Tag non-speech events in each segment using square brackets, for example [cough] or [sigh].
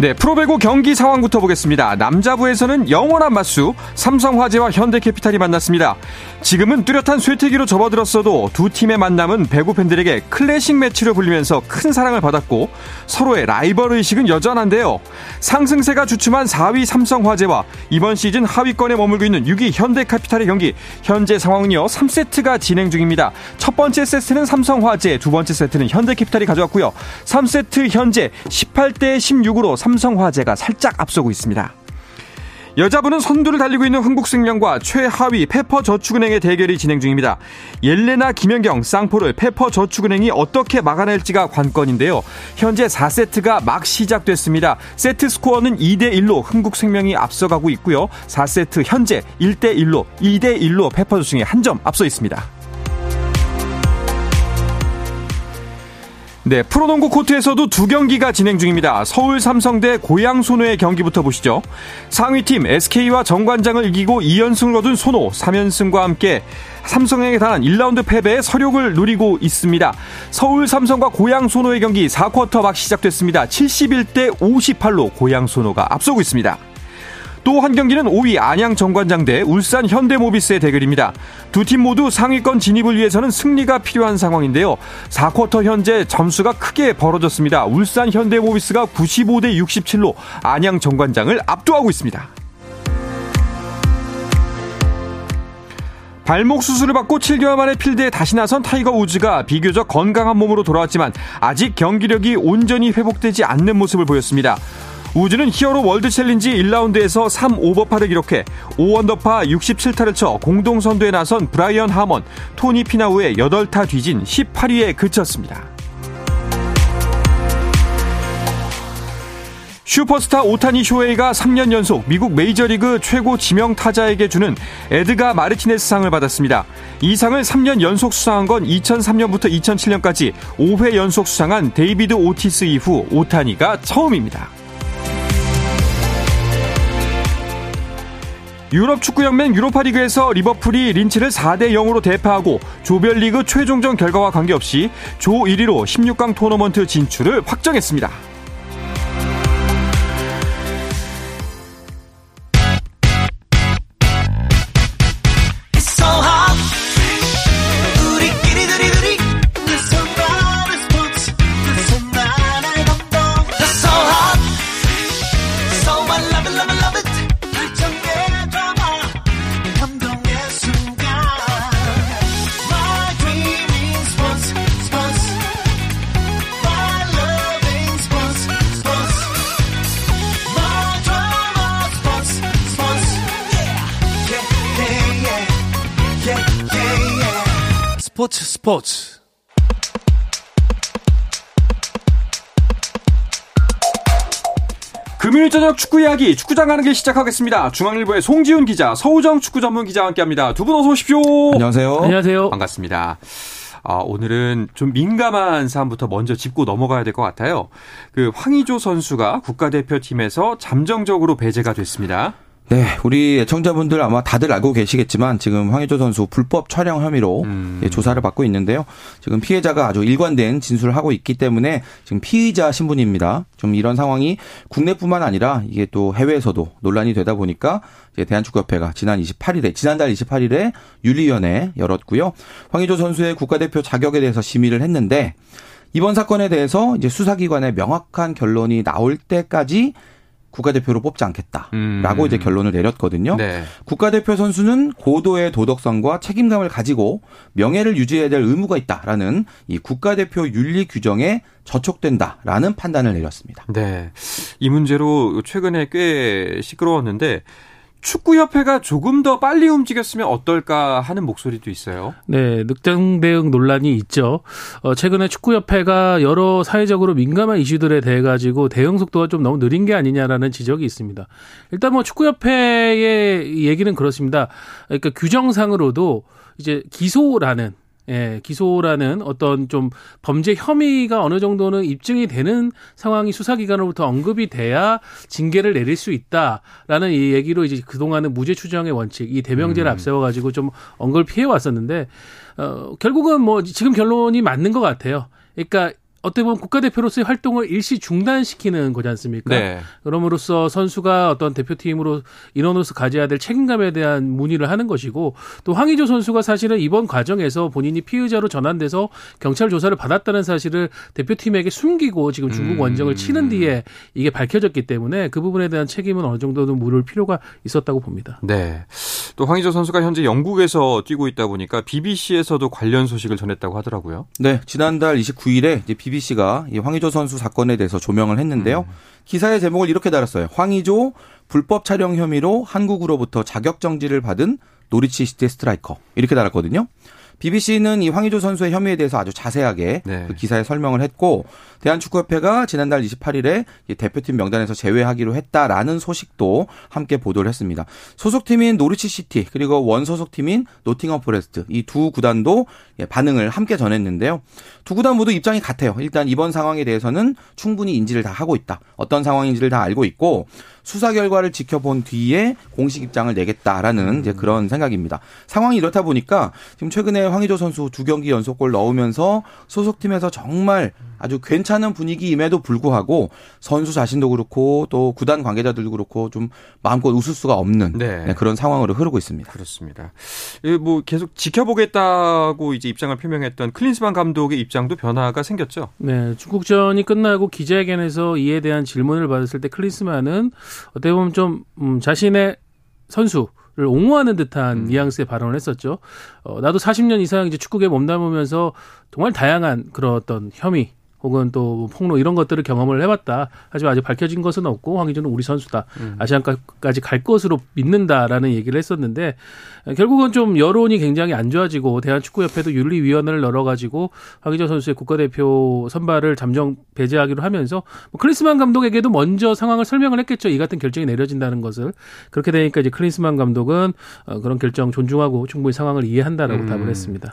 네, 프로배구 경기 상황부터 보겠습니다. 남자부에서는 영원한 맞수 삼성화재와 현대캐피탈이 만났습니다. 지금은 뚜렷한 쇠퇴기로 접어들었어도 두 팀의 만남은 배구 팬들에게 클래식 매치로 불리면서 큰 사랑을 받았고 서로의 라이벌 의식은 여전한데요. 상승세가 주춤한 4위 삼성화재와 이번 시즌 하위권에 머물고 있는 6위 현대캐피탈의 경기 현재 상황은요 3세트가 진행 중입니다. 첫 번째 세트는 삼성화재, 두 번째 세트는 현대캐피탈이 가져왔고요. 3세트 현재 18대 16으로 삼성화재가 살짝 앞서고 있습니다. 여자분은 선두를 달리고 있는 흥국생명과 최하위 페퍼저축은행의 대결이 진행 중입니다. 옐레나 김연경 쌍포를 페퍼저축은행이 어떻게 막아낼지가 관건인데요. 현재 4세트가 막 시작됐습니다. 세트 스코어는 2대 1로 흥국생명이 앞서가고 있고요. 4세트 현재 1대 1로 2대 1로 페퍼저축이 한 점 앞서 있습니다. 네, 프로농구 코트에서도 두 경기가 진행 중입니다. 서울 삼성 대 고양 소노의 경기부터 보시죠. 상위팀 SK와 정관장을 이기고 2연승을 거둔 소노 3연승과 함께 삼성에게 단한 1라운드 패배의 서력을 누리고 있습니다. 서울 삼성과 고양 소노의 경기 4쿼터 막 시작됐습니다. 71대 58로 고양 소노가 앞서고 있습니다. 또 한 경기는 5위 안양 정관장 대 울산 현대모비스의 대결입니다. 두 팀 모두 상위권 진입을 위해서는 승리가 필요한 상황인데요. 4쿼터 현재 점수가 크게 벌어졌습니다. 울산 현대모비스가 95대 67로 안양 정관장을 압도하고 있습니다. 발목 수술을 받고 7개월 만에 필드에 다시 나선 타이거 우즈가 비교적 건강한 몸으로 돌아왔지만 아직 경기력이 온전히 회복되지 않는 모습을 보였습니다. 우즈는 히어로 월드 챌린지 1라운드에서 3 오버파를 기록해 5언더파 67타를 쳐 공동 선두에 나선 브라이언 하먼, 토니 피나우의 8타 뒤진 18위에 그쳤습니다. 슈퍼스타 오타니 쇼헤이가 3년 연속 미국 메이저리그 최고 지명 타자에게 주는 에드가 마르티네스 상을 받았습니다. 이 상을 3년 연속 수상한 건 2003년부터 2007년까지 5회 연속 수상한 데이비드 오티즈 이후 오타니가 처음입니다. 유럽 축구연맹 유로파리그에서 리버풀이 린츠를 4대 0으로 대파하고 조별리그 최종전 결과와 관계없이 조 1위로 16강 토너먼트 진출을 확정했습니다. 스포츠 스포츠 금요일 저녁 축구 이야기 축구장 가는 길 시작하겠습니다. 중앙일보의 송지훈 기자, 서우정 축구 전문 기자와 함께합니다. 두 분 어서 오십시오. 안녕하세요. 안녕하세요. 반갑습니다. 아, 오늘은 좀 민감한 사안부터 먼저 짚고 넘어가야 될 것 같아요. 그 황의조 선수가 국가대표팀에서 잠정적으로 배제가 됐습니다. 네, 우리 애청자분들 아마 다들 알고 계시겠지만 지금 황의조 선수 불법 촬영 혐의로 음. 조사를 받고 있는데요. 지금 피해자가 아주 일관된 진술을 하고 있기 때문에 지금 피의자 신분입니다. 좀 이런 상황이 국내뿐만 아니라 이게 또 해외에서도 논란이 되다 보니까 이제 대한축구협회가 지난 28일에 지난달 28일에 윤리위원회 열었고요. 황의조 선수의 국가대표 자격에 대해서 심의를 했는데 이번 사건에 대해서 이제 수사기관의 명확한 결론이 나올 때까지 국가대표로 뽑지 않겠다라고 음. 이제 결론을 내렸거든요. 네. 국가대표 선수는 고도의 도덕성과 책임감을 가지고 명예를 유지해야 될 의무가 있다라는 이 국가대표 윤리 규정에 저촉된다라는 판단을 내렸습니다. 네. 이 문제로 최근에 꽤 시끄러웠는데 축구협회가 조금 더 빨리 움직였으면 어떨까 하는 목소리도 있어요. 네, 늑장 대응 논란이 있죠. 어, 최근에 축구협회가 여러 사회적으로 민감한 이슈들에 대해 가지고 대응 속도가 좀 너무 느린 게 아니냐라는 지적이 있습니다. 일단 뭐 축구협회의 얘기는 그렇습니다. 그러니까 규정상으로도 이제 기소라는 예, 기소라는 어떤 좀 범죄 혐의가 어느 정도는 입증이 되는 상황이 수사기관으로부터 언급이 돼야 징계를 내릴 수 있다라는 이 얘기로 이제 그동안은 무죄 추정의 원칙, 이 대명제를 음. 앞세워가지고 좀 언급을 피해 왔었는데, 어, 결국은 뭐 지금 결론이 맞는 것 같아요. 그러니까 어떻게 보면 국가대표로서의 활동을 일시 중단시키는 거지 않습니까? 네. 그럼으로써 선수가 어떤 대표팀으로 인원으로서 가져야 될 책임감에 대한 문의를 하는 것이고 또 황의조 선수가 사실은 이번 과정에서 본인이 피의자로 전환돼서 경찰 조사를 받았다는 사실을 대표팀에게 숨기고 지금 중국 음. 원정을 치는 뒤에 이게 밝혀졌기 때문에 그 부분에 대한 책임은 어느 정도는 물을 필요가 있었다고 봅니다. 네. 또 황의조 선수가 현재 영국에서 뛰고 있다 보니까 BBC에서도 관련 소식을 전했다고 하더라고요. 네. 지난달 29일에 이제 BBC가 이 황의조 선수 사건에 대해서 조명을 했는데요. 음. 기사의 제목을 이렇게 달았어요. 황의조 불법 촬영 혐의로 한국으로부터 자격 정지를 받은 노리치 시티 스트라이커 이렇게 달았거든요. BBC는 이 황의조 선수의 혐의에 대해서 아주 자세하게 네. 그 기사에 설명을 했고 대한축구협회가 지난달 28일에 대표팀 명단에서 제외하기로 했다라는 소식도 함께 보도를 했습니다. 소속팀인 노리치 시티 그리고 원 소속팀인 노팅엄 포레스트 이 두 구단도 예, 반응을 함께 전했는데요. 두 구단 모두 입장이 같아요. 일단 이번 상황에 대해서는 충분히 인지를 다 하고 있다. 어떤 상황인지를 다 알고 있고 수사 결과를 지켜본 뒤에 공식 입장을 내겠다라는 이제 그런 생각입니다. 상황이 이렇다 보니까 지금 최근에 황의조 선수 두 경기 연속골 넣으면서 소속팀에서 정말 아주 괜찮은 분위기임에도 불구하고 선수 자신도 그렇고 또 구단 관계자들도 그렇고 좀 마음껏 웃을 수가 없는 네. 네, 그런 상황으로 흐르고 있습니다. 그렇습니다. 뭐 계속 지켜보겠다고 이제 입장을 표명했던 클린스만 감독의 입장도 변화가 생겼죠. 네, 중국전이 끝나고 기자회견에서 이에 대한 질문을 받았을 때 클린스만은 어떻게 보면 좀 음, 자신의 선수 를 옹호하는 듯한 음. 뉘앙스의 발언을 했었죠. 어, 나도 40년 이상 이제 축구에 몸담으면서 정말 다양한 그런 어떤 혐의 혹은 또 폭로 이런 것들을 경험을 해봤다. 하지만 아직 밝혀진 것은 없고 황희조는 우리 선수다. 음. 아시안까지 갈 것으로 믿는다라는 얘기를 했었는데 결국은 좀 여론이 굉장히 안 좋아지고 대한축구협회도 윤리위원회를 열어가지고 황희조 선수의 국가대표 선발을 잠정 배제하기로 하면서 뭐 클린스만 감독에게도 먼저 상황을 설명을 했겠죠. 이 같은 결정이 내려진다는 것을 그렇게 되니까 이제 클린스만 감독은 어, 그런 결정 존중하고 충분히 상황을 이해한다라고 음. 답을 했습니다.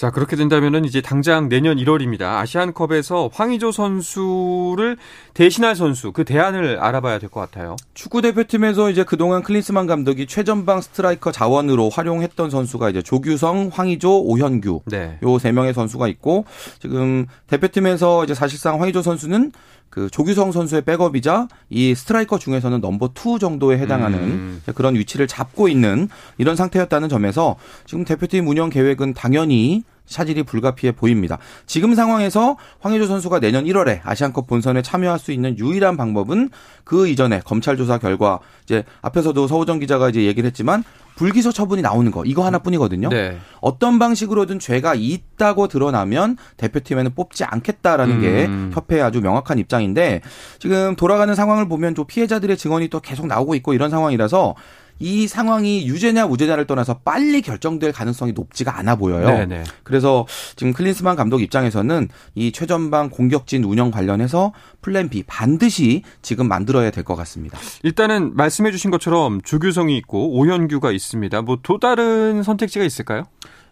자, 그렇게 된다면은 이제 당장 내년 1월입니다. 아시안컵에서 황의조 선수를 대신할 선수, 그 대안을 알아봐야 될 것 같아요. 축구 대표팀에서 이제 그동안 클린스만 감독이 최전방 스트라이커 자원으로 활용했던 선수가 이제 조규성, 황의조, 오현규. 네. 요 세 명의 선수가 있고 지금 대표팀에서 이제 사실상 황의조 선수는 그 조규성 선수의 백업이자 이 스트라이커 중에서는 number two 정도에 해당하는 음. 그런 위치를 잡고 있는 이런 상태였다는 점에서 지금 대표팀 운영 계획은 당연히 차질이 불가피해 보입니다. 지금 상황에서 황의조 선수가 내년 1월에 아시안컵 본선에 참여할 수 있는 유일한 방법은 그 이전에 검찰 조사 결과 이제 앞에서도 서우정 기자가 이제 얘기를 했지만 불기소 처분이 나오는 거 이거 하나뿐이거든요. 네. 어떤 방식으로든 죄가 있다고 드러나면 대표팀에는 뽑지 않겠다라는 음. 게 협회의 아주 명확한 입장인데 지금 돌아가는 상황을 보면 또 피해자들의 증언이 또 계속 나오고 있고 이런 상황이라서 이 상황이 유죄냐 무죄냐를 떠나서 빨리 결정될 가능성이 높지가 않아 보여요. 네네. 네. 그래서 지금 클린스만 감독 입장에서는 이 최전방 공격진 운영 관련해서 plan B 반드시 지금 만들어야 될 것 같습니다. 일단은 말씀해 주신 것처럼 조규성이 있고 오현규가 있습니다. 뭐 또 다른 선택지가 있을까요?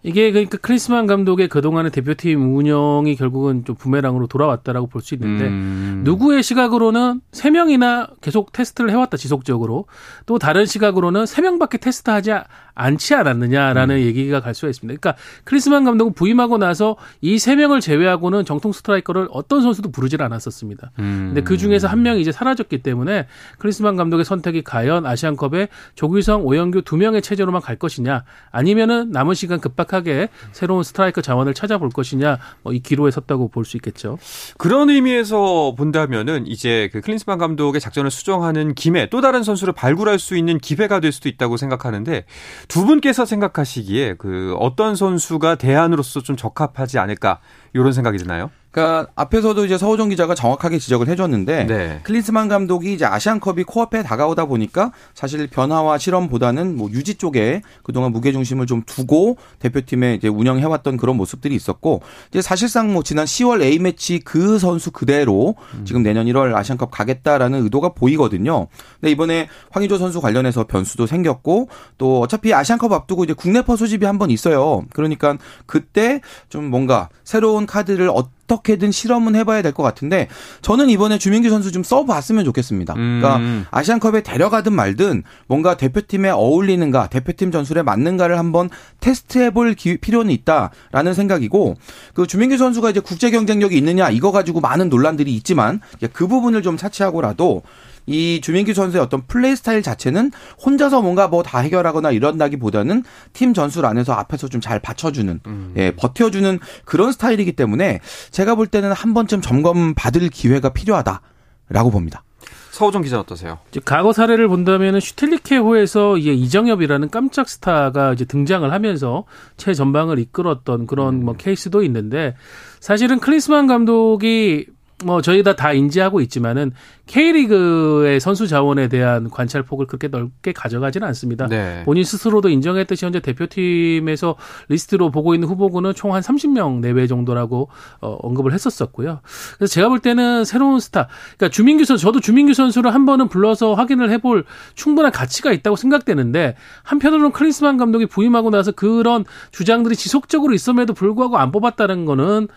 이게 그러니까 클린스만 감독의 그동안의 대표팀 운영이 결국은 좀 부메랑으로 돌아왔다라고 볼 수 있는데 음. 누군가의 시각으로는 세 명이나 계속 테스트를 해왔다 지속적으로 또 다른 시각으로는 세 명밖에 테스트하지 않지 않았느냐라는 음. 얘기가 갈 수가 있습니다. 그러니까 클린스만 감독은 부임하고 나서 이 세 명을 제외하고는 정통 스트라이커를 어떤 선수도 부르질 않았었습니다. 음. 근데 그 중에서 한 명이 이제 사라졌기 때문에 크리스만 감독의 선택이 과연 아시안컵에 조규성, 오영규 두 명의 체제로만 갈 것이냐 아니면은 남은 시간 급박하게 새로운 스트라이커 자원을 찾아볼 것이냐 뭐 이 기로에 섰다고 볼 수 있겠죠. 그런 의미에서 본다면은 이제 그 클린스만 감독의 작전을 수정하는 김에 또 다른 선수를 발굴할 수 있는 기회가 될 수도 있다고 생각하는데 두 분께서 생각하시기에 그 어떤 선수가 대안으로서 좀 적합하지 않을까 이런 생각이 드나요? 그러니까 앞에서도 이제 서호정 기자가 정확하게 지적을 해줬는데 네. 클린스만 감독이 이제 아시안컵이 코앞에 다가오다 보니까 사실 변화와 실험보다는 뭐 유지 쪽에 그동안 무게 중심을 좀 두고 대표팀에 이제 운영해왔던 그런 모습들이 있었고 이제 사실상 뭐 지난 10월 A 매치 그 선수 그대로 지금 내년 1월 아시안컵 가겠다라는 의도가 보이거든요. 근데 이번에 황의조 선수 관련해서 변수도 생겼고 또 어차피 아시안컵 앞두고 이제 국내퍼 소집이 한 번 있어요. 그러니까 그때 좀 뭔가 새로운 카드를 어떻게든 실험은 해봐야 될 것 같은데 저는 이번에 주민규 선수 좀 써봤으면 좋겠습니다. 그러니까 음. 아시안컵에 데려가든 말든 뭔가 대표팀에 어울리는가, 대표팀 전술에 맞는가를 한번 테스트해볼 필요는 있다라는 생각이고 그 주민규 선수가 이제 국제 경쟁력이 있느냐 이거 가지고 많은 논란들이 있지만 그 부분을 좀 차치하고라도 이 주민규 선수의 어떤 플레이 스타일 자체는 혼자서 뭔가 뭐 다 해결하거나 이런다기보다는 팀 전술 안에서 앞에서 좀 잘 받쳐주는, 음. 예, 버텨주는 그런 스타일이기 때문에 제가 볼 때는 한 번쯤 점검 받을 기회가 필요하다라고 봅니다. 서우정 기자 어떠세요? 과거 사례를 본다면은 슈틸리케호에서 이제 이정엽이라는 깜짝 스타가 이제 등장을 하면서 최전방을 이끌었던 그런 음. 뭐 케이스도 있는데 사실은 클리스만 감독이 뭐 저희 다다 인지하고 있지만은 K리그의 선수 자원에 대한 관찰 폭을 그렇게 넓게 가져가지는 않습니다. 네. 본인 스스로도 인정했듯이 현재 대표팀에서 리스트로 보고 있는 후보군은 총 한 30명 내외 정도라고 어, 언급을 했었었고요. 그래서 제가 볼 때는 새로운 스타, 그러니까 주민규 선수, 저도 주민규 선수를 한 번은 불러서 확인을 해볼 충분한 가치가 있다고 생각되는데 한편으로는 클린스만 감독이 부임하고 나서 그런 주장들이 지속적으로 있음에도 불구하고 안 뽑았다는 거는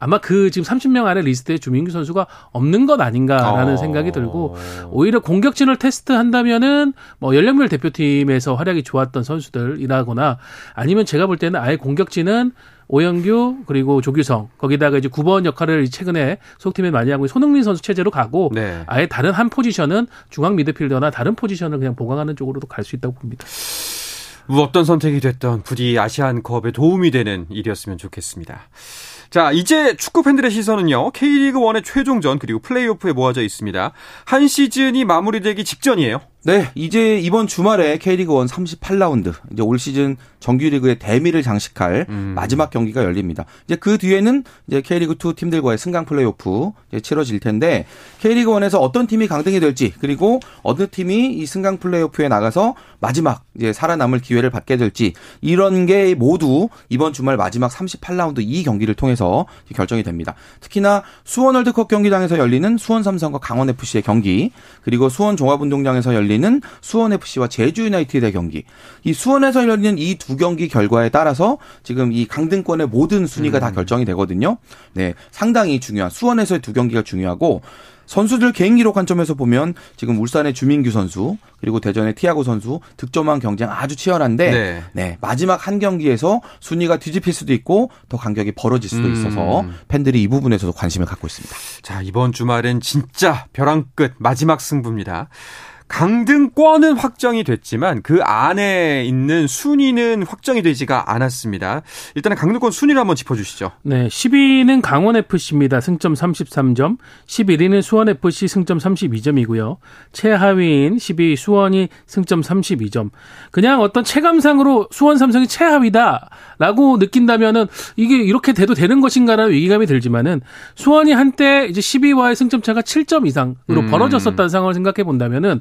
아마 그 지금 30명 안에 리스트에 주민규 선수가 없는 것 아닌가라는 어. 생각이 들고 오히려 공격진을 테스트한다면은 뭐 연령별 대표팀에서 활약이 좋았던 선수들이라거나 아니면 제가 볼 때는 아예 공격진은 오영규 그리고 조규성 거기다가 이제 9번 역할을 최근에 속팀에 많이 하고 손흥민 선수 체제로 가고 네. 아예 다른 한 포지션은 중앙 미드필더나 다른 포지션을 그냥 보강하는 쪽으로도 갈 수 있다고 봅니다. 뭐 어떤 선택이 됐던 부디 아시안컵에 도움이 되는 일이었으면 좋겠습니다. 자, 이제 축구 팬들의 시선은요. K리그 1의 최종전 그리고 플레이오프에 모아져 있습니다. 한 시즌이 마무리되기 직전이에요. 네, 이제 이번 주말에 K리그 1 38라운드 이제 올 시즌 정규리그의 대미를 장식할 음. 마지막 경기가 열립니다. 이제 그 뒤에는 이제 K리그 2 팀들과의 승강 플레이오프 이제 치러질 텐데 K리그 1에서 어떤 팀이 강등이 될지 그리고 어느 팀이 이 승강 플레이오프에 나가서 마지막 이제 살아남을 기회를 받게 될지 이런 게 모두 이번 주말 마지막 38라운드 이 경기를 통해서 결정이 됩니다. 특히나 수원 월드컵 경기장에서 열리는 수원 삼성과 강원 FC의 경기 그리고 수원 종합운동장에서 열리는 열리는 수원 FC와 제주 유나이티드의 경기. 이 수원에서 열리는 이 두 경기 결과에 따라서 지금 이 강등권의 모든 순위가 음. 다 결정이 되거든요. 네, 상당히 중요한 수원에서의 두 경기가 중요하고 선수들 개인 기록 관점에서 보면 지금 울산의 주민규 선수 그리고 대전의 티아고 선수 득점왕 경쟁 아주 치열한데 네. 네. 마지막 한 경기에서 순위가 뒤집힐 수도 있고 더 간격이 벌어질 수도 음. 있어서 음. 팬들이 이 부분에서도 관심을 갖고 있습니다. 자 이번 주말엔 진짜 벼랑 끝 마지막 승부입니다. 강등권은 확정이 됐지만 그 안에 있는 순위는 확정이 되지가 않았습니다. 일단은 강등권 순위를 한번 짚어주시죠. 네, 10위는 강원FC입니다. 승점 33점. 11위는 수원FC 승점 32점이고요. 최하위인 10위 수원이 승점 32점. 그냥 어떤 체감상으로 수원 삼성이 최하위다라고 느낀다면은 이게 이렇게 돼도 되는 것인가라는 위기감이 들지만은 수원이 한때 이제 10위와의 승점 차가 7점 이상으로 음. 벌어졌었다는 상황을 생각해 본다면은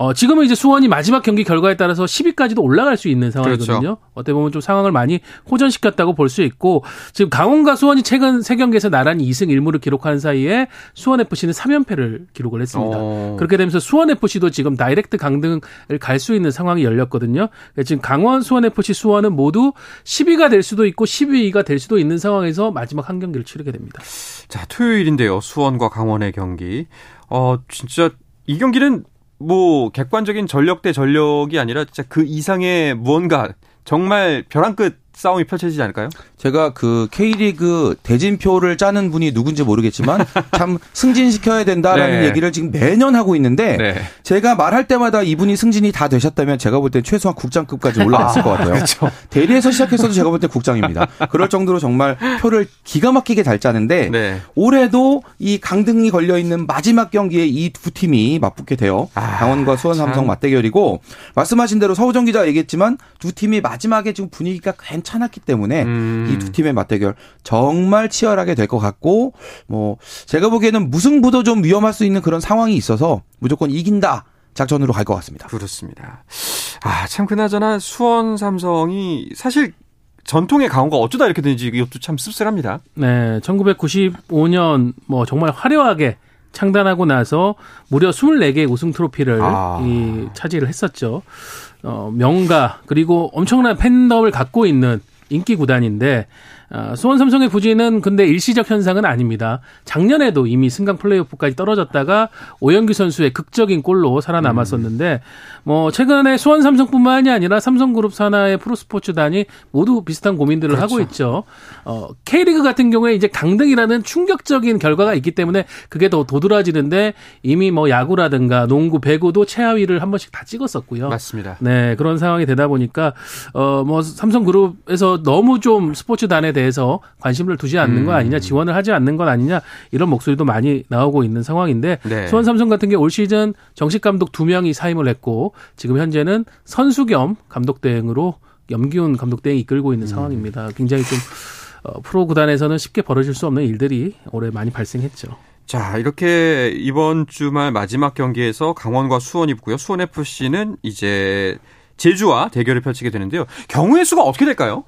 어, 지금은 이제 수원이 마지막 경기 결과에 따라서 10위까지도 올라갈 수 있는 상황이거든요. 그렇죠. 어떻게 보면 좀 상황을 많이 호전시켰다고 볼 수 있고 지금 강원과 수원이 최근 세 경기에서 나란히 2승 1무를 기록한 사이에 수원 FC는 3연패를 기록을 했습니다. 오. 어. 그렇게 되면서 수원 FC도 지금 다이렉트 강등을 갈 수 있는 상황이 열렸거든요. 지금 강원, 수원 FC, 수원은 모두 10위가 될 수도 있고 12위가 될 수도 있는 상황에서 마지막 한 경기를 치르게 됩니다. 자, 토요일인데요. 수원과 강원의 경기. 어, 진짜 이 경기는 뭐 객관적인 전력 대 전력이 아니라 진짜 그 이상의 무언가 정말 벼랑 끝 싸움이 펼쳐지지 않을까요? 제가 그 K리그 대진표를 짜는 분이 누군지 모르겠지만 [laughs] 참 승진시켜야 된다라는 네. 얘기를 지금 매년 하고 있는데 네. 제가 말할 때마다 이분이 승진이 다 되셨다면 제가 볼때 최소한 국장급까지 올라갔을 아, 것 같아요. 그렇죠. 대리에서 시작했어도 제가 볼때 국장입니다. 그럴 정도로 정말 표를 기가 막히게 잘 짜는데 네. 올해도 이 강등이 걸려 있는 마지막 경기에 이 두 팀이 맞붙게 돼요. 아, 강원과 수원 삼성 맞대결이고 말씀하신 대로 서우정 기자 가 얘기했지만 두 팀이 마지막에 지금 분위기가 괜찮 괜찮았기 때문에 음. 이두 팀의 맞대결 정말 치열하게 될 것 같고 뭐 제가 보기에는 무승부도 좀 위험할 수 있는 그런 상황이 있어서 무조건 이긴다. 작전으로 갈 것 같습니다. 그렇습니다. 아, 참 그나저나 수원 삼성이 사실 전통의 강호가 어쩌다 이렇게 되는지 이것도 참 씁쓸합니다. 네, 1995년 뭐 정말 화려하게 창단하고 나서 무려 24개의 우승 트로피를 아. 이 차지를 했었죠. 어, 명가 그리고 엄청난 팬덤을 갖고 있는 인기 구단인데 어, 수원 삼성의 부진은 근데 일시적 현상은 아닙니다. 작년에도 이미 승강 플레이오프까지 떨어졌다가 오영규 선수의 극적인 골로 살아남았었는데 뭐 최근에 수원 삼성뿐만이 아니라 삼성그룹 산하의 프로스포츠단이 모두 비슷한 고민들을 그렇죠. 하고 있죠. 어, K리그 같은 경우에 이제 강등이라는 충격적인 결과가 있기 때문에 그게 더 도드라지는데 이미 뭐 야구라든가 농구, 배구도 최하위를 한 번씩 다 찍었었고요. 맞습니다. 네, 그런 상황이 되다 보니까 어 뭐 삼성그룹에서 너무 좀 스포츠단에 대해서 관심을 두지 않는 거 음. 아니냐, 지원을 하지 않는 건 아니냐 이런 목소리도 많이 나오고 있는 상황인데 네. 수원 삼성 같은 게 올 시즌 정식 감독 두 명이 사임을 했고 지금 현재는 선수 겸 감독 대행으로 염기훈 감독 대행이 이끌고 있는 음. 상황입니다. 굉장히 좀 어, 프로 구단에서는 쉽게 벌어질 수 없는 일들이 올해 많이 발생했죠. 자, 이렇게 이번 주말 마지막 경기에서 강원과 수원이 붙고요. 수원 FC는 이제 제주와 대결을 펼치게 되는데요. 경우의 수가 어떻게 될까요?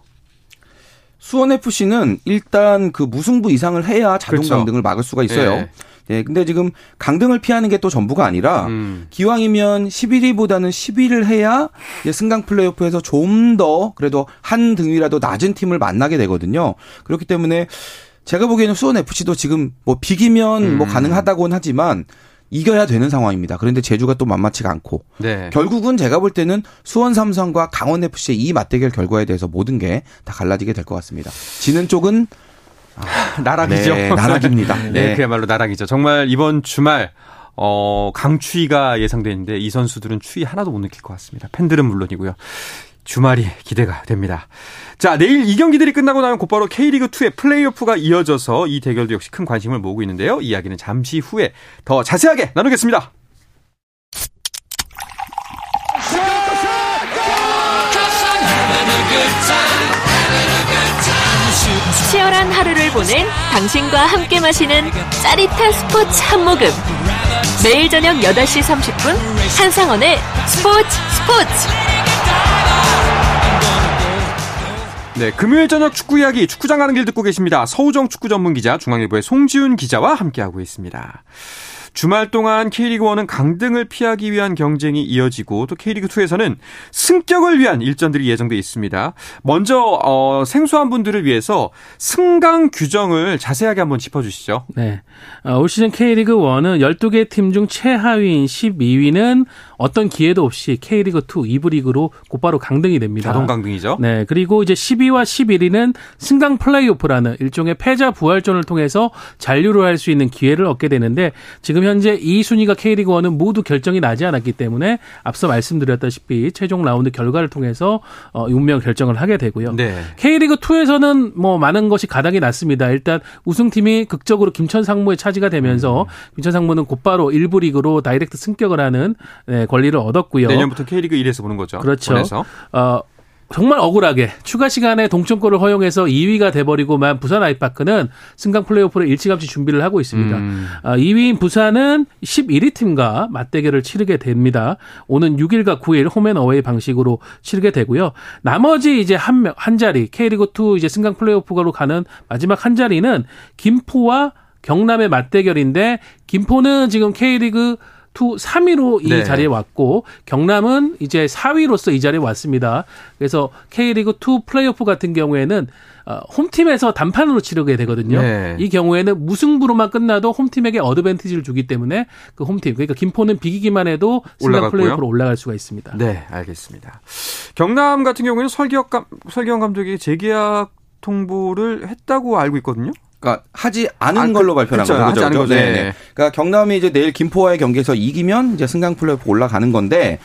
수원 FC는 일단 그 무승부 이상을 해야 자동 그렇죠. 강등을 막을 수가 있어요. 네. 네, 근데 지금 강등을 피하는 게 또 전부가 아니라 음. 기왕이면 11위보다는 10위를 해야 승강 플레이오프에서 좀 더 그래도 한 등위라도 낮은 팀을 만나게 되거든요. 그렇기 때문에 제가 보기에는 수원 FC도 지금 뭐 비기면 음. 뭐 가능하다고는 하지만 이겨야 되는 상황입니다. 그런데 제주가 또 만만치가 않고 네. 결국은 제가 볼 때는 수원 삼성과 강원 FC의 이 맞대결 결과에 대해서 모든 게 다 갈라지게 될 것 같습니다. 지는 쪽은 아, [laughs] 나락이죠. 네, 나락입니다. [laughs] 네, 네, 그야말로 나락이죠. 정말 이번 주말 어, 강추위가 예상되는데 이 선수들은 추위 하나도 못 느낄 것 같습니다. 팬들은 물론이고요. 주말이 기대가 됩니다. 자, 내일 이 경기들이 끝나고 나면 곧바로 K리그2의 플레이오프가 이어져서 이 대결도 역시 큰 관심을 모으고 있는데요. 이야기는 잠시 후에 더 자세하게 나누겠습니다. 치열한 하루를 보낸 당신과 함께 마시는 짜릿한 스포츠 한 모금. 매일 저녁 8시 30분 한상원의 스포츠 스포츠. 네, 금요일 저녁 축구 이야기 축구장 가는 길 듣고 계십니다. 서우정 축구 전문 기자 중앙일보의 송지훈 기자와 함께하고 있습니다. 주말 동안 K리그 1은 강등을 피하기 위한 경쟁이 이어지고 또 K리그 2에서는 승격을 위한 일전들이 예정돼 있습니다. 먼저 어, 생소한 분들을 위해서 승강 규정을 자세하게 한번 짚어주시죠. 네. 어, 올 시즌 K리그 1은 12개 팀 중 최하위인 12위는 어떤 기회도 없이 K리그 2 2부 리그로 곧바로 강등이 됩니다. 자동 강등이죠. 네. 그리고 이제 12와 11위는 승강 플레이오프라는 일종의 패자 부활전을 통해서 잔류를 할 수 있는 기회를 얻게 되는데 지금 현재 이 순위가 K리그 1은 모두 결정이 나지 않았기 때문에 앞서 말씀드렸다시피 최종 라운드 결과를 통해서 어, 운명 결정을 하게 되고요. 네. K리그 2에서는 뭐 많은 것이 가닥이 났습니다. 일단 우승팀이 극적으로 김천 상무의 차지가 되면서 음. 김천 상무는 곧바로 일부 리그로 direct 승격을 하는 네, 권리를 얻었고요. 내년부터 K리그 1에서 보는 거죠. 그렇죠. 어, 정말 억울하게 추가 시간에 동점골을 허용해서 2위가 돼버리고만 부산 아이파크는 승강 플레이오프를 일찌감치 준비를 하고 있습니다. 음. 2위인 아, 부산은 11위 팀과 맞대결을 치르게 됩니다. 오는 6일과 9일 홈앤 어웨이 방식으로 치르게 되고요. 나머지 이제 한, 명, 한 자리 K리그 2 이제 승강 플레이오프로 가는 마지막 한 자리는 김포와 경남의 맞대결인데 김포는 지금 K리그 two 3위로 이 네. 자리에 왔고 경남은 이제 4위로서 이 자리에 왔습니다. 그래서 K리그 2 플레이오프 같은 경우에는 어, 홈팀에서 단판으로 치르게 되거든요. 네. 이 경우에는 무승부로만 끝나도 홈팀에게 어드밴티지를 주기 때문에 그 홈팀 그러니까 김포는 비기기만 해도 승강 플레이오프로 올라갈 수가 있습니다. 네, 알겠습니다. 경남 같은 경우에는 설기혁 감, 설기현 감독이 재계약 통보를 했다고 알고 있거든요. 그러니까 하지 않은 아, 그, 걸로 발표한 그렇죠. 거죠. 하지 거죠. 네. 네. 그러니까 경남이 이제 내일 김포와의 경기에서 이기면 이제 승강 플레이오프 올라가는 건데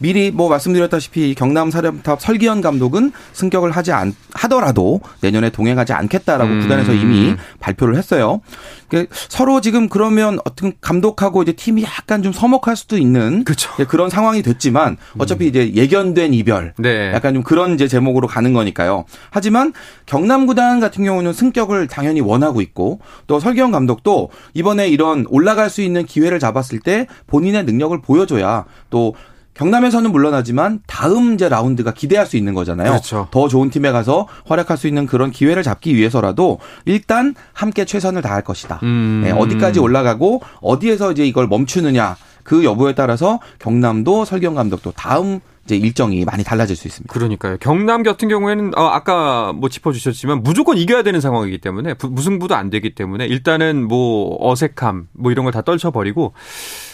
미리 뭐 말씀드렸다시피 경남 사령탑 설기현 감독은 승격을 하지 않, 하더라도 내년에 동행하지 않겠다라고 음. 구단에서 이미 발표를 했어요. 그러니까 서로 지금 그러면 어떤 감독하고 이제 팀이 약간 좀 서먹할 수도 있는 그쵸. 예, 그런 상황이 됐지만 어차피 이제 예견된 이별 네. 약간 좀 그런 이제 제목으로 가는 거니까요. 하지만 경남 구단 같은 경우는 승격을 당연히 원하고 있고 또 설기현 감독도 이번에 이런 올라갈 수 있는 기회를 잡았을 때 본인의 능력을 보여줘야 또 경남에서는 물론하지만 다음 이제 라운드가 기대할 수 있는 거잖아요. 그렇죠. 더 좋은 팀에 가서 활약할 수 있는 그런 기회를 잡기 위해서라도 일단 함께 최선을 다할 것이다. 음. 네, 어디까지 올라가고 어디에서 이제 이걸 멈추느냐 그 여부에 따라서 경남도 설경 감독도 다음 이제 일정이 많이 달라질 수 있습니다. 그러니까요. 경남 같은 경우에는 어, 아까 뭐 짚어주셨지만 무조건 이겨야 되는 상황이기 때문에 부- 무승부도 안 되기 때문에 일단은 뭐 어색함 뭐 이런 걸 다 떨쳐버리고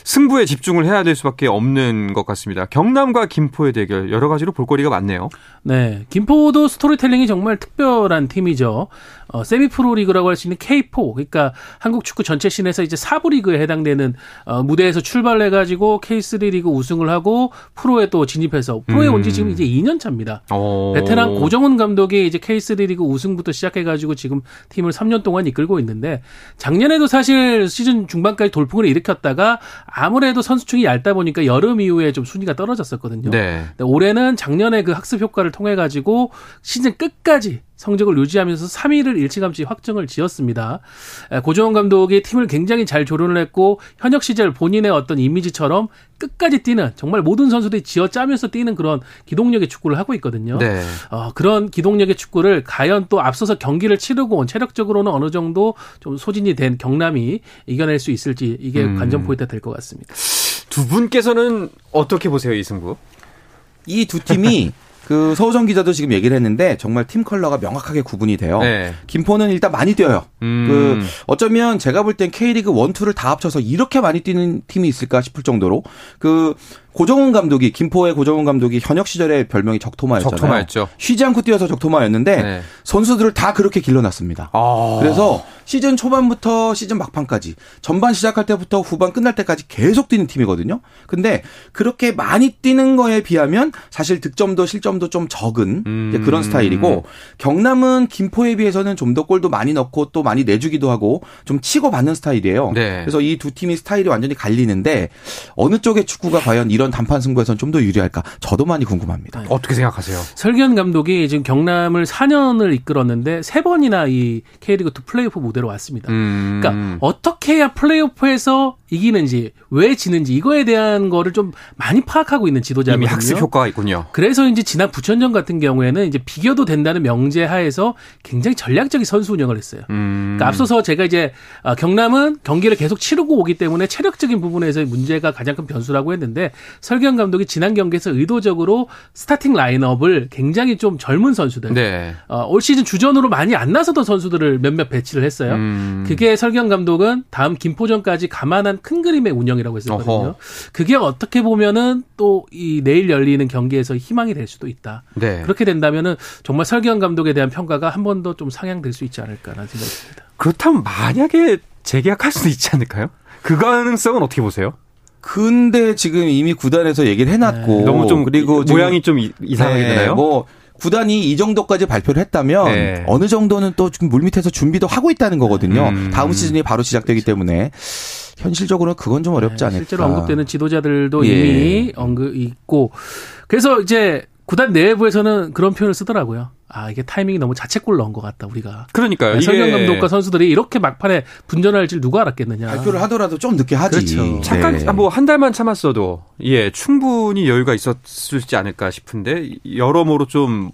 승부에 집중을 해야 될 수밖에 없는 것 같습니다. 경남과 김포의 대결 여러 가지로 볼거리가 많네요. 네. 김포도 스토리텔링이 정말 특별한 팀이죠. 어, 세미 프로 리그라고 할 수 있는 K4. 그러니까 한국 축구 전체 scene에서 이제 사부 리그에 해당되는 어, 무대에서 출발해 가지고 K3 리그 우승을 하고 프로에 또 진입해서 프로에 온지 지금 이제 2년 차입니다. 어. 베테랑 고정운 감독이 이제 K3 리그 우승부터 시작해 가지고 지금 팀을 3년 동안 이끌고 있는데 작년에도 사실 시즌 중반까지 돌풍을 일으켰다가 아무래도 선수층이 얇다 보니까 여름 이후에 좀 순위가 떨어졌었거든요. 네. 올해는 작년에 그 학습 효과를 통해 가지고 시즌 끝까지 성적을 유지하면서 3위를 일찌감치 확정을 지었습니다. 에, 고정원 감독이 팀을 굉장히 잘 조련을 했고 현역 시절 본인의 어떤 이미지처럼 끝까지 뛰는 정말 모든 선수들이 지어 짜면서 뛰는 그런 기동력의 축구를 하고 있거든요. 네. 어, 그런 기동력의 축구를 과연 또 앞서서 경기를 치르고 온 체력적으로는 어느 정도 좀 소진이 된 경남이 이겨낼 수 있을지 이게 음. 관전 포인트가 될것 같습니다. 두 분께서는 어떻게 보세요 이 승부? 이 두 팀이 [laughs] 그 서우정 기자도 지금 얘기를 했는데 정말 팀 컬러가 명확하게 구분이 돼요. 네. 김포는 일단 많이 뛰어요. 음. 그 어쩌면 제가 볼 땐 K리그 1, 2를 다 합쳐서 이렇게 많이 뛰는 팀이 있을까 싶을 정도로 그 고정훈 감독이 김포의 고정훈 감독이 현역 시절에 별명이 적토마였잖아요. 적토마였죠. 쉬지 않고 뛰어서 적토마였는데 네. 선수들을 다 그렇게 길러놨습니다. 아. 그래서 시즌 초반부터 시즌 막판까지 전반 시작할 때부터 후반 끝날 때까지 계속 뛰는 팀이거든요. 근데 그렇게 많이 뛰는 거에 비하면 사실 득점도 실점도 좀 적은 음. 그런 스타일이고 경남은 김포에 비해서는 좀 더 골도 많이 넣고 또 많이 내주기도 하고 좀 치고 받는 스타일이에요. 네. 그래서 이 두 팀이 스타일이 완전히 갈리는데 어느 쪽의 축구가 과연 이런 단판 승부에서는 좀 더 유리할까? 저도 많이 궁금합니다. 어떻게 생각하세요? 설기현 감독이 지금 경남을 4년을 이끌었는데 세 번이나 이 K리그 2 플레이오프 무대로 왔습니다. 음. 그러니까 어떻게 해야 플레이오프에서 이기는지 왜 지는지 이거에 대한 거를 좀 많이 파악하고 있는 지도자거든요. 이미 학습 효과가 있군요. 그래서 이제 지난 부천전 같은 경우에는 이제 비교도 된다는 명제 하에서 굉장히 전략적인 선수 운영을 했어요. 음. 그러니까 앞서서 제가 이제 아, 경남은 경기를 계속 치르고 오기 때문에 체력적인 부분에서의 문제가 가장 큰 변수라고 했는데 설기현 감독이 지난 경기에서 의도적으로 스타팅 라인업을 굉장히 좀 젊은 선수들 네. 어, 올 시즌 주전으로 많이 안 나서던 선수들을 몇몇 배치를 했어요. 음. 그게 설기현 감독은 다음 김포전까지 감안한 큰 그림의 운영이라고 했었거든요. 어허. 그게 어떻게 보면은 또 이 내일 열리는 경기에서 희망이 될 수도 있다. 네. 그렇게 된다면은 정말 설경 감독에 대한 평가가 한 번 더 좀 상향될 수 있지 않을까라는 생각이 듭니다. 그렇다면 만약에 재계약할 수도 있지 않을까요? 그 가능성은 어떻게 보세요? 근데 지금 이미 구단에서 얘기를 해놨고 네. 너무 좀 그리고 지금 모양이 좀 이- 이상하게 네, 되나요? 뭐 구단이 이 정도까지 발표를 했다면 네. 어느 정도는 또 지금 물밑에서 준비도 하고 있다는 거거든요. 음. 다음 시즌이 바로 시작되기 때문에 현실적으로는 그건 좀 어렵지 않을까. 네, 실제로 언급되는 지도자들도 예. 이미 언급 있고 그래서 이제 구단 내부에서는 그런 표현을 쓰더라고요. 아 이게 타이밍이 너무 자책골 넣은 것 같다 우리가. 그러니까요. 설기현 감독과 선수들이 이렇게 막판에 분전할 줄 누가 알았겠느냐. 발표를 하더라도 좀 늦게 하지. 그렇죠. 잠깐 네. 뭐 한 달만 참았어도 예 충분히 여유가 있었을지 않을까 싶은데 여러모로 좀 소-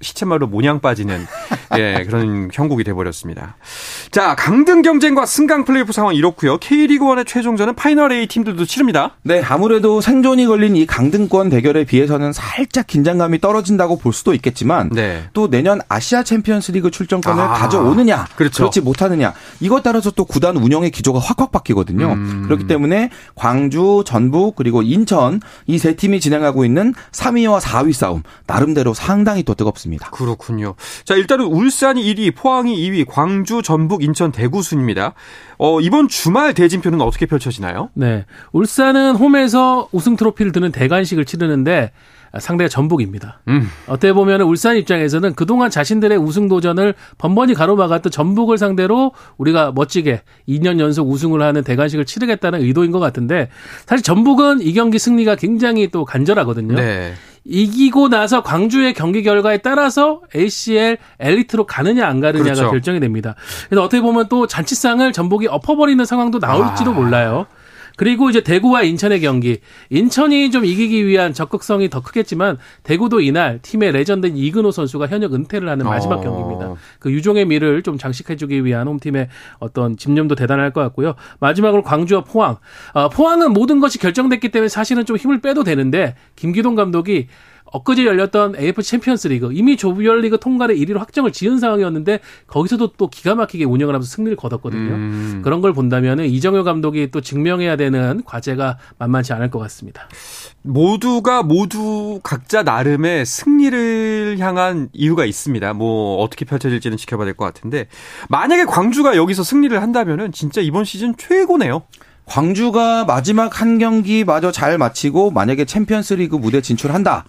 시체말로 모냥 빠지는 [laughs] 예 그런 형국이 돼버렸습니다. 자 강등 경쟁과 승강 플레이오프 상황 이렇고요. K리그 1의 최종전은 파이널 A 팀들도 치릅니다. 네, 아무래도 생존이 걸린 이 강등권 대결에 비해서는 살짝 긴장감이 떨어진다고 볼 수도 있겠지만 네. 또 내년 아시아 챔피언스 리그 출전권을 아, 가져오느냐, 그렇죠. 그렇지 못하느냐, 이것 따라서 또 구단 운영의 기조가 확확 바뀌거든요. 음. 그렇기 때문에 광주, 전북, 그리고 인천 이 세 팀이 진행하고 있는 3위와 4위 싸움 나름대로 상당히 또 뜨겁습니다. 뜨겁습니다. 그렇군요. 자, 일단은 울산이 1위, 포항이 2위, 광주, 전북, 인천, 대구 순입니다. 어, 이번 주말 대진표는 어떻게 펼쳐지나요? 네. 울산은 홈에서 우승 트로피를 드는 대관식을 치르는데 상대가 전북입니다. 음. 어떻게 보면 울산 입장에서는 그동안 자신들의 우승 도전을 번번이 가로막았던 전북을 상대로 우리가 멋지게 2년 연속 우승을 하는 대관식을 치르겠다는 의도인 것 같은데 사실 전북은 이 경기 승리가 굉장히 또 간절하거든요. 네. 이기고 나서 광주의 경기 결과에 따라서 ACL 엘리트로 가느냐 안 가느냐가 그렇죠. 결정이 됩니다. 그래서 어떻게 보면 또 잔치상을 전북이 엎어버리는 상황도 나올지도 아. 몰라요. 그리고 이제 대구와 인천의 경기. 인천이 좀 이기기 위한 적극성이 더 크겠지만 대구도 이날 팀의 레전드인 이근호 선수가 현역 은퇴를 하는 마지막 어. 경기입니다. 그 유종의 미를 좀 장식해주기 위한 홈팀의 어떤 집념도 대단할 것 같고요. 마지막으로 광주와 포항. 어, 포항은 모든 것이 결정됐기 때문에 사실은 좀 힘을 빼도 되는데 김기동 감독이 엊그제 열렸던 AFC 챔피언스 리그 이미 조별리그 통과를 1위로 확정을 지은 상황이었는데 거기서도 또 기가 막히게 운영을 하면서 승리를 거뒀거든요. 음. 그런 걸 본다면 이정효 감독이 또 증명해야 되는 과제가 만만치 않을 것 같습니다. 모두가 모두 각자 나름의 승리를 향한 이유가 있습니다. 뭐 어떻게 펼쳐질지는 지켜봐야 될 것 같은데 만약에 광주가 여기서 승리를 한다면은 진짜 이번 시즌 최고네요. 광주가 마지막 한 경기 마저 잘 마치고 만약에 챔피언스리그 무대 진출한다.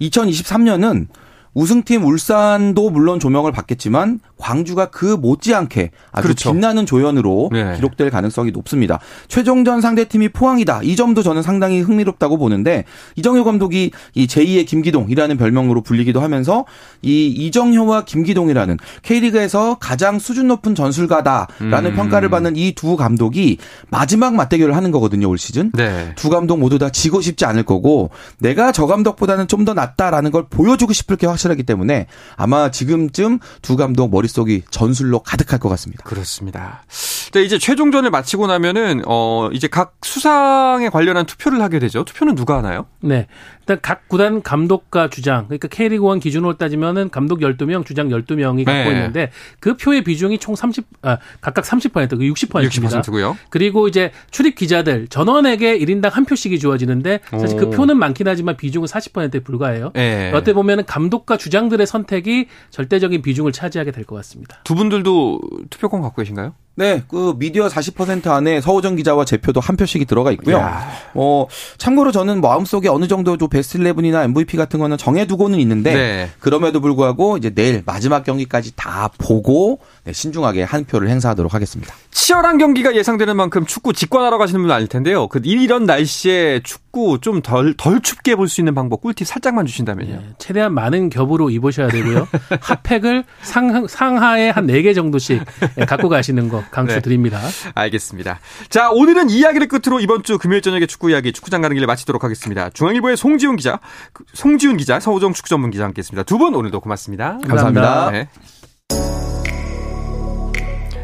2023년은 우승팀 울산도 물론 조명을 받겠지만 광주가 그 못지않게 아주 그렇죠. 빛나는 조연으로 네. 기록될 가능성이 높습니다. 최종전 상대팀이 포항이다. 이 점도 저는 상당히 흥미롭다고 보는데 이정효 감독이 이 제2의 김기동이라는 별명으로 불리기도 하면서 이 이정효와 김기동이라는 K리그에서 가장 수준 높은 전술가다라는 음. 평가를 받는 이 두 감독이 마지막 맞대결을 하는 거거든요, 올 시즌. 네. 두 감독 모두 다 지고 싶지 않을 거고 내가 저 감독보다는 좀 더 낫다라는 걸 보여주고 싶을 게 확 실하기 때문에 아마 지금쯤 두 감독 머릿속이 전술로 가득할 것 같습니다. 그렇습니다. 자, 이제 최종전을 마치고 나면은 어 이제 각 수상에 관련한 투표를 하게 되죠. 투표는 누가 하나요? 네. 일단 각 구단 감독과 주장, 그러니까 K리그 1 기준으로 따지면은 감독 12명, 주장 12명이 갖고 네. 있는데 그 표의 비중이 총 30, 아, 각각 30%, 그 60%입니다. 60%고요. 그리고 이제 출입 기자들 전원에게 1인당 한 표씩이 주어지는데 사실 그 오. 그 표는 많긴 하지만 비중은 40%에 불과해요. 네. 어떻게 보면은 감독과 주장들의 선택이 절대적인 비중을 차지하게 될 것 같습니다. 두 분들도 투표권 갖고 계신가요? 네, 그 미디어 40% 안에 서호정 기자와 제 표도 한 표씩이 들어가 있고요. 야. 어, 참고로 저는 마음속에 어느 정도 좀 베스트 11이나 MVP 같은 거는 정해두고는 있는데 네. 그럼에도 불구하고 이제 내일 마지막 경기까지 다 보고 네, 신중하게 한 표를 행사하도록 하겠습니다. 치열한 경기가 예상되는 만큼 축구 직관하러 가시는 분은 아닐 텐데요. 그 이런 날씨에 축구 좀 덜 덜 춥게 볼 수 있는 방법 꿀팁 살짝만 주신다면요. 네, 최대한 많은 겹으로 입으셔야 되고요. [laughs] 핫팩을 상, 상하에 한 4개 정도씩 갖고 가시는 거 강추드립니다. 네, 알겠습니다. 자, 오늘은 이야기를 끝으로 이번 주 금요일 저녁에 축구 이야기 축구장 가는 길을 마치도록 하겠습니다. 중앙일보의 송지훈 기자, 그 송지훈 기자, 서우정 축구 전문 기자 함께했습니다. 두 분 오늘도 고맙습니다. 감사합니다. 감사합니다. 네.